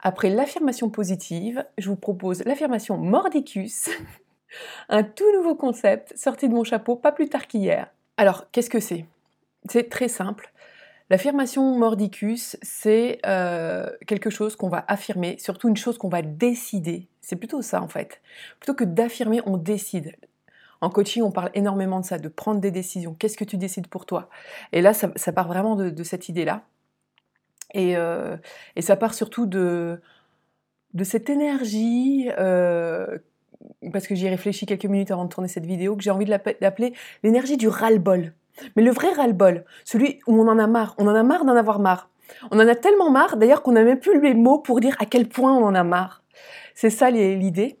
Après l'affirmation positive, je vous propose l'affirmation mordicus, un tout nouveau concept sorti de mon chapeau pas plus tard qu'hier. Alors, qu'est-ce que c'est? C'est très simple. L'affirmation mordicus, c'est euh, quelque chose qu'on va affirmer, surtout une chose qu'on va décider. C'est plutôt ça en fait. Plutôt que d'affirmer, on décide. En coaching, on parle énormément de ça, de prendre des décisions. Qu'est-ce que tu décides pour toi? Et là, ça, part vraiment de, cette idée-là. Euh, et, ça part surtout de, de cette énergie, euh, parce que j'y ai réfléchi quelques minutes avant de tourner cette vidéo, que j'ai envie d'appeler l'énergie du ras-le-bol. Mais le vrai ras-le-bol, celui où on en a marre, on en a marre d'en avoir marre. On en a tellement marre, d'ailleurs, qu'on n'a même plus les mots pour dire à quel point on en a marre. C'est ça l'idée.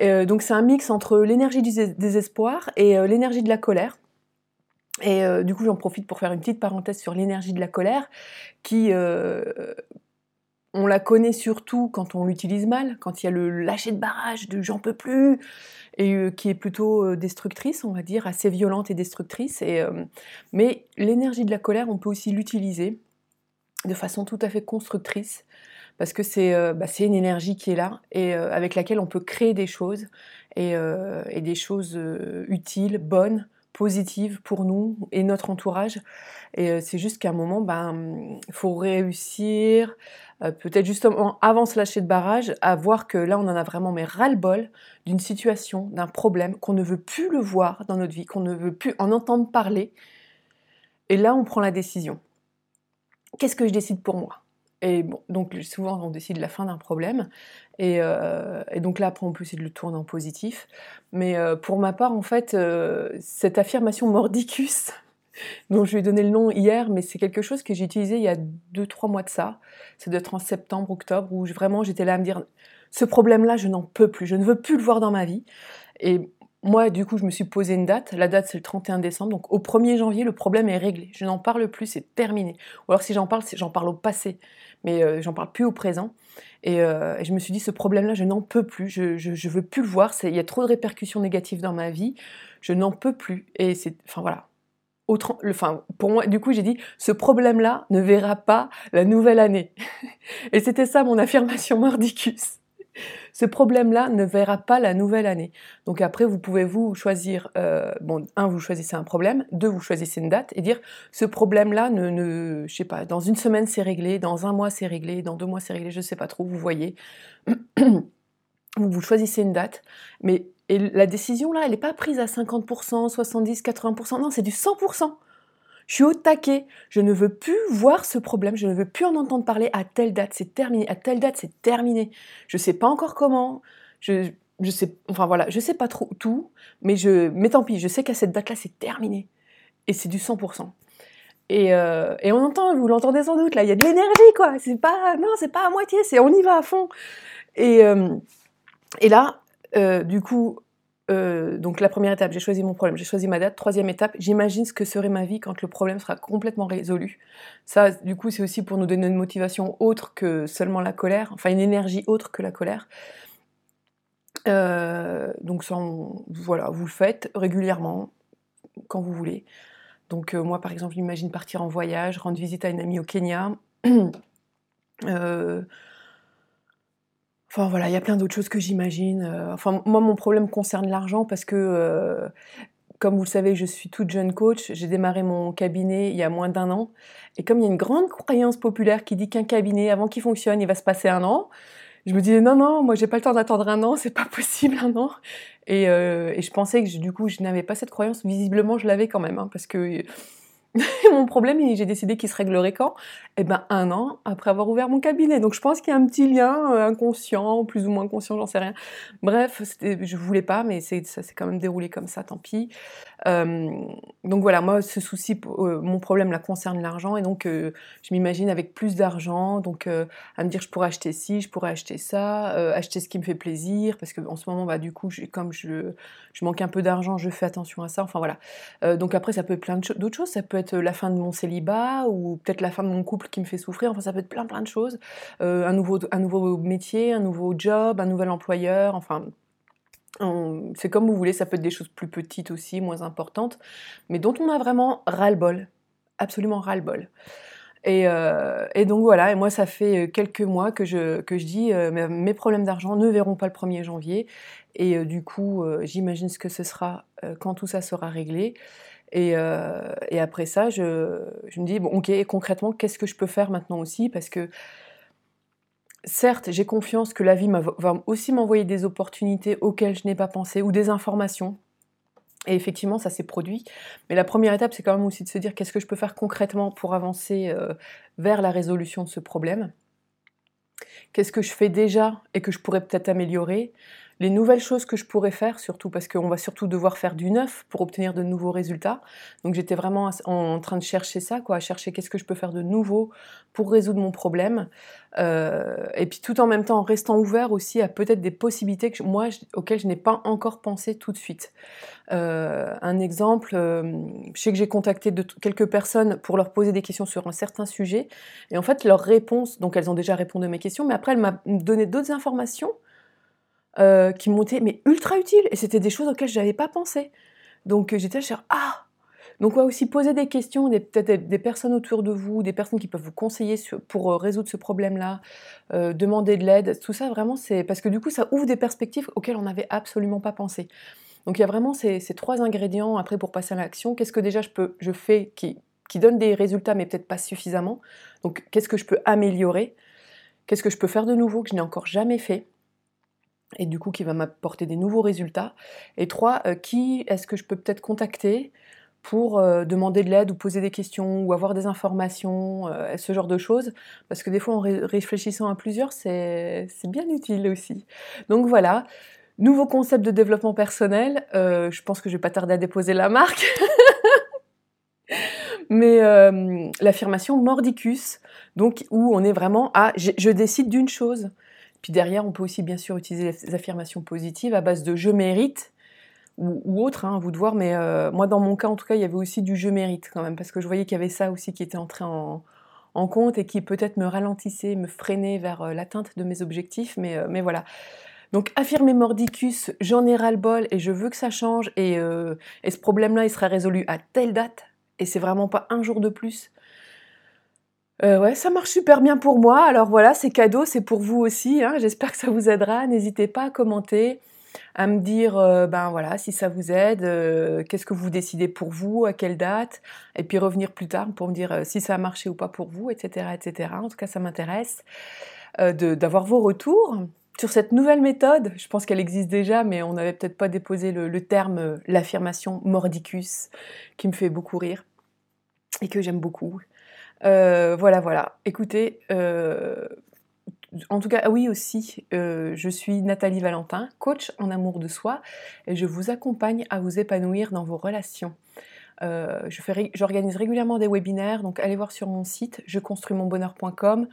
Euh, donc c'est un mix entre l'énergie du désespoir et l'énergie de la colère. Et euh, du coup, j'en profite pour faire une petite parenthèse sur l'énergie de la colère, qui, on la connaît surtout quand on l'utilise mal, quand il y a le lâcher de barrage de j'en peux plus, et qui est plutôt destructrice, on va dire, assez violente et destructrice. Et, mais l'énergie de la colère, on peut aussi l'utiliser de façon tout à fait constructrice parce que c'est bah, une énergie qui est là et avec laquelle on peut créer des choses et des choses utiles, bonnes, positives pour nous et notre entourage. Et c'est juste qu'à un moment, il ben, faut réussir, peut-être justement avant ce lâcher de barrage, à voir que là, on en a vraiment mais ras-le-bol d'une situation, d'un problème, qu'on ne veut plus le voir dans notre vie, qu'on ne veut plus en entendre parler. Et là, on prend la décision. Qu'est-ce que je décide pour moi? Et bon, donc souvent on décide la fin d'un problème. Euh, et, donc là après on peut essayer de le tourner en positif. Mais euh, pour ma part en fait, euh, cette affirmation mordicus, dont je lui ai donné le nom hier, mais c'est quelque chose que j'ai utilisé il y a 2-3 mois de ça. Ça doit être en septembre, octobre, où vraiment j'étais là à me dire, ce problème-là je n'en peux plus, je ne veux plus le voir dans ma vie. Moi, du coup, je me suis posé une date. La date, c'est le 31 décembre. Donc, au 1er janvier, le problème est réglé. Je n'en parle plus, c'est terminé. Ou alors, si j'en parle, j'en parle au passé mais euh, j'en parle plus au présent. Euh, et, je me suis dit, ce problème-là, je n'en peux plus, je, je, veux plus le voir, il y a trop de répercussions négatives dans ma vie, je n'en peux plus. Et c'est, enfin voilà. Autre, enfin, pour moi, du coup, j'ai dit, ce problème-là ne verra pas la nouvelle année. et c'était ça mon affirmation mordicus ce problème-là ne verra pas la nouvelle année. Donc après, vous pouvez vous choisir, euh, bon, un, vous choisissez un problème, deux, vous choisissez une date et dire, ce problème-là, ne, ne, je sais pas, dans une semaine c'est réglé, dans un mois c'est réglé, dans deux mois c'est réglé, je sais pas trop, vous voyez. vous, choisissez une date, mais la décision là, elle n'est pas prise à 50%, 70%, 80%, non, c'est du 100%. Je suis au taquet. Je ne veux plus voir ce problème. Je ne veux plus en entendre parler à telle date. C'est terminé. À telle date, c'est terminé. Je ne sais pas encore comment. Je, je sais, enfin voilà, je sais pas trop tout, mais je, mais tant pis. Je sais qu'à cette date-là, c'est terminé. Et c'est du 100%. Et, euh, et, on entend, vous l'entendez sans doute, là, il y a de l'énergie, quoi. C'est pas, non, c'est pas à moitié, c'est on y va à fond. Et, euh, et là, euh, du coup, euh, donc la première étape, j'ai choisi mon problème, j'ai choisi ma date. Troisième étape, j'imagine ce que serait ma vie quand le problème sera complètement résolu. Ça, du coup, c'est aussi pour nous donner une motivation autre que seulement la colère, enfin une énergie autre que la colère. Euh, donc ça, voilà, vous le faites régulièrement, quand vous voulez. Donc euh, moi, par exemple, j'imagine partir en voyage, rendre visite à une amie au Kenya. Enfin voilà, il y a plein d'autres choses que j'imagine. Euh, enfin moi mon problème concerne l'argent parce que euh, comme vous le savez, je suis toute jeune coach, j'ai démarré mon cabinet il y a moins d'un an et comme il y a une grande croyance populaire qui dit qu'un cabinet avant qu'il fonctionne, il va se passer un an, je me disais non non, moi j'ai pas le temps d'attendre un an, c'est pas possible un an. Et, euh, je pensais que du coup je n'avais pas cette croyance. Visiblement je l'avais quand même hein, parce que mon problème, j'ai décidé qu'il se réglerait quand? Eh ben un an après avoir ouvert mon cabinet. Donc je pense qu'il y a un petit lien euh, inconscient, plus ou moins conscient, j'en sais rien. Bref, je voulais pas, mais ça s'est quand même déroulé comme ça, tant pis. Euh, donc voilà, moi, ce souci, euh, mon problème là concerne l'argent, et donc je m'imagine avec plus d'argent, donc à me dire je pourrais acheter ci, je pourrais acheter ça, acheter ce qui me fait plaisir, parce qu'en ce moment, bah du coup, comme je, je manque un peu d'argent, je fais attention à ça. Enfin voilà. donc après, ça peut être plein d'autres choses. Ça peut être la fin de mon célibat ou peut-être la fin de mon couple qui me fait souffrir. Enfin, ça peut être plein plein de choses. un nouveau un nouveau métier, un nouveau job, un nouvel employeur. Enfin, c'est comme vous voulez, ça peut être des choses plus petites aussi, moins importantes, mais dont on a vraiment ras-le-bol, absolument ras-le-bol. Et, donc voilà, et moi ça fait quelques mois que je, que je dis mes problèmes d'argent ne verront pas le 1er janvier. Et du coup, j'imagine ce que ce sera quand tout ça sera réglé. Et, après ça, je, je, me dis, bon ok, concrètement, qu'est-ce que je peux faire maintenant aussi? Parce que certes, j'ai confiance que la vie va aussi m'envoyer des opportunités auxquelles je n'ai pas pensé ou des informations. Et effectivement, ça s'est produit. Mais la première étape, c'est quand même aussi de se dire qu'est-ce que je peux faire concrètement pour avancer euh, vers la résolution de ce problème. Qu'est-ce que je fais déjà et que je pourrais peut-être améliorer? Les nouvelles choses que je pourrais faire, surtout parce qu'on va surtout devoir faire du neuf pour obtenir de nouveaux résultats. Donc j'étais vraiment en train de chercher ça, quoi, à chercher qu'est-ce que je peux faire de nouveau pour résoudre mon problème. Euh, et puis tout en même temps en restant ouvert aussi à peut-être des possibilités que moi, auxquelles je n'ai pas encore pensé tout de suite. Euh, un exemple, euh, je sais que j'ai contacté quelques personnes pour leur poser des questions sur un certain sujet, et en fait leurs réponses, donc elles ont déjà répondu à mes questions, mais après elles m'ont donné d'autres informations euh, qui m'ont été mais ultra utiles et c'était des choses auxquelles je n'avais pas pensé. Donc euh, j'étais là, ah donc ouais, aussi poser des questions, peut-être des personnes autour de vous, des personnes qui peuvent vous conseiller pour euh, résoudre ce problème-là, demander de l'aide, tout ça vraiment c'est parce que du coup ça ouvre des perspectives auxquelles on n'avait absolument pas pensé. Donc il y a vraiment ces, ces trois ingrédients après pour passer à l'action. Qu'est-ce que déjà je peux, je fais qui, qui donne des résultats mais peut-être pas suffisamment? Donc qu'est-ce que je peux améliorer? Qu'est-ce que je peux faire de nouveau que je n'ai encore jamais fait? Et du coup qui va m'apporter des nouveaux résultats. Et trois, euh, qui est-ce que je peux peut-être contacter pour euh, demander de l'aide ou poser des questions ou avoir des informations, euh, ce genre de choses? Parce que des fois, en réfléchissant à plusieurs, c'est bien utile aussi. Donc voilà, nouveau concept de développement personnel. je pense que je vais pas tarder à déposer la marque. Mais l'affirmation mordicus, donc où on est vraiment à je décide d'une chose. Puis derrière, on peut aussi bien sûr utiliser les affirmations positives à base de je mérite ou, autre, hein, vous de voir. Mais euh, moi, dans mon cas, en tout cas, il y avait aussi du je mérite quand même, parce que je voyais qu'il y avait ça aussi qui était entré en, compte et qui peut-être me ralentissait, me freinait vers euh, l'atteinte de mes objectifs. Mais, euh, mais voilà. Donc affirmer mordicus, j'en ai ras-le-bol et je veux que ça change et, et ce problème-là, il sera résolu à telle date et c'est vraiment pas un jour de plus. Euh, ouais, ça marche super bien pour moi. Alors voilà, c'est cadeau, c'est pour vous aussi. Hein. J'espère que ça vous aidera. N'hésitez pas à commenter, à me dire, euh, ben voilà, si ça vous aide, euh, qu'est-ce que vous décidez pour vous, à quelle date, et puis revenir plus tard pour me dire si ça a marché ou pas pour vous, etc., etc. En tout cas, ça m'intéresse d'avoir vos retours sur cette nouvelle méthode. Je pense qu'elle existe déjà, mais on n'avait peut-être pas déposé le terme, l'affirmation mordicus, qui me fait beaucoup rire et que j'aime beaucoup. Euh, voilà, voilà. Écoutez, euh, en tout cas, oui aussi, euh, je suis Nathalie Valentin, coach en amour de soi, et je vous accompagne à vous épanouir dans vos relations. J'organise régulièrement des webinaires, donc allez voir sur mon site jeconstruismonbonheur.com.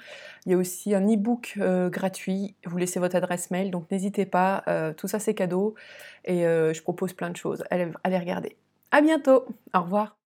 Il y a aussi un e-book gratuit, vous laissez votre adresse mail, donc n'hésitez pas, tout ça c'est cadeau et je propose plein de choses. Allez, allez regarder. À bientôt, au revoir.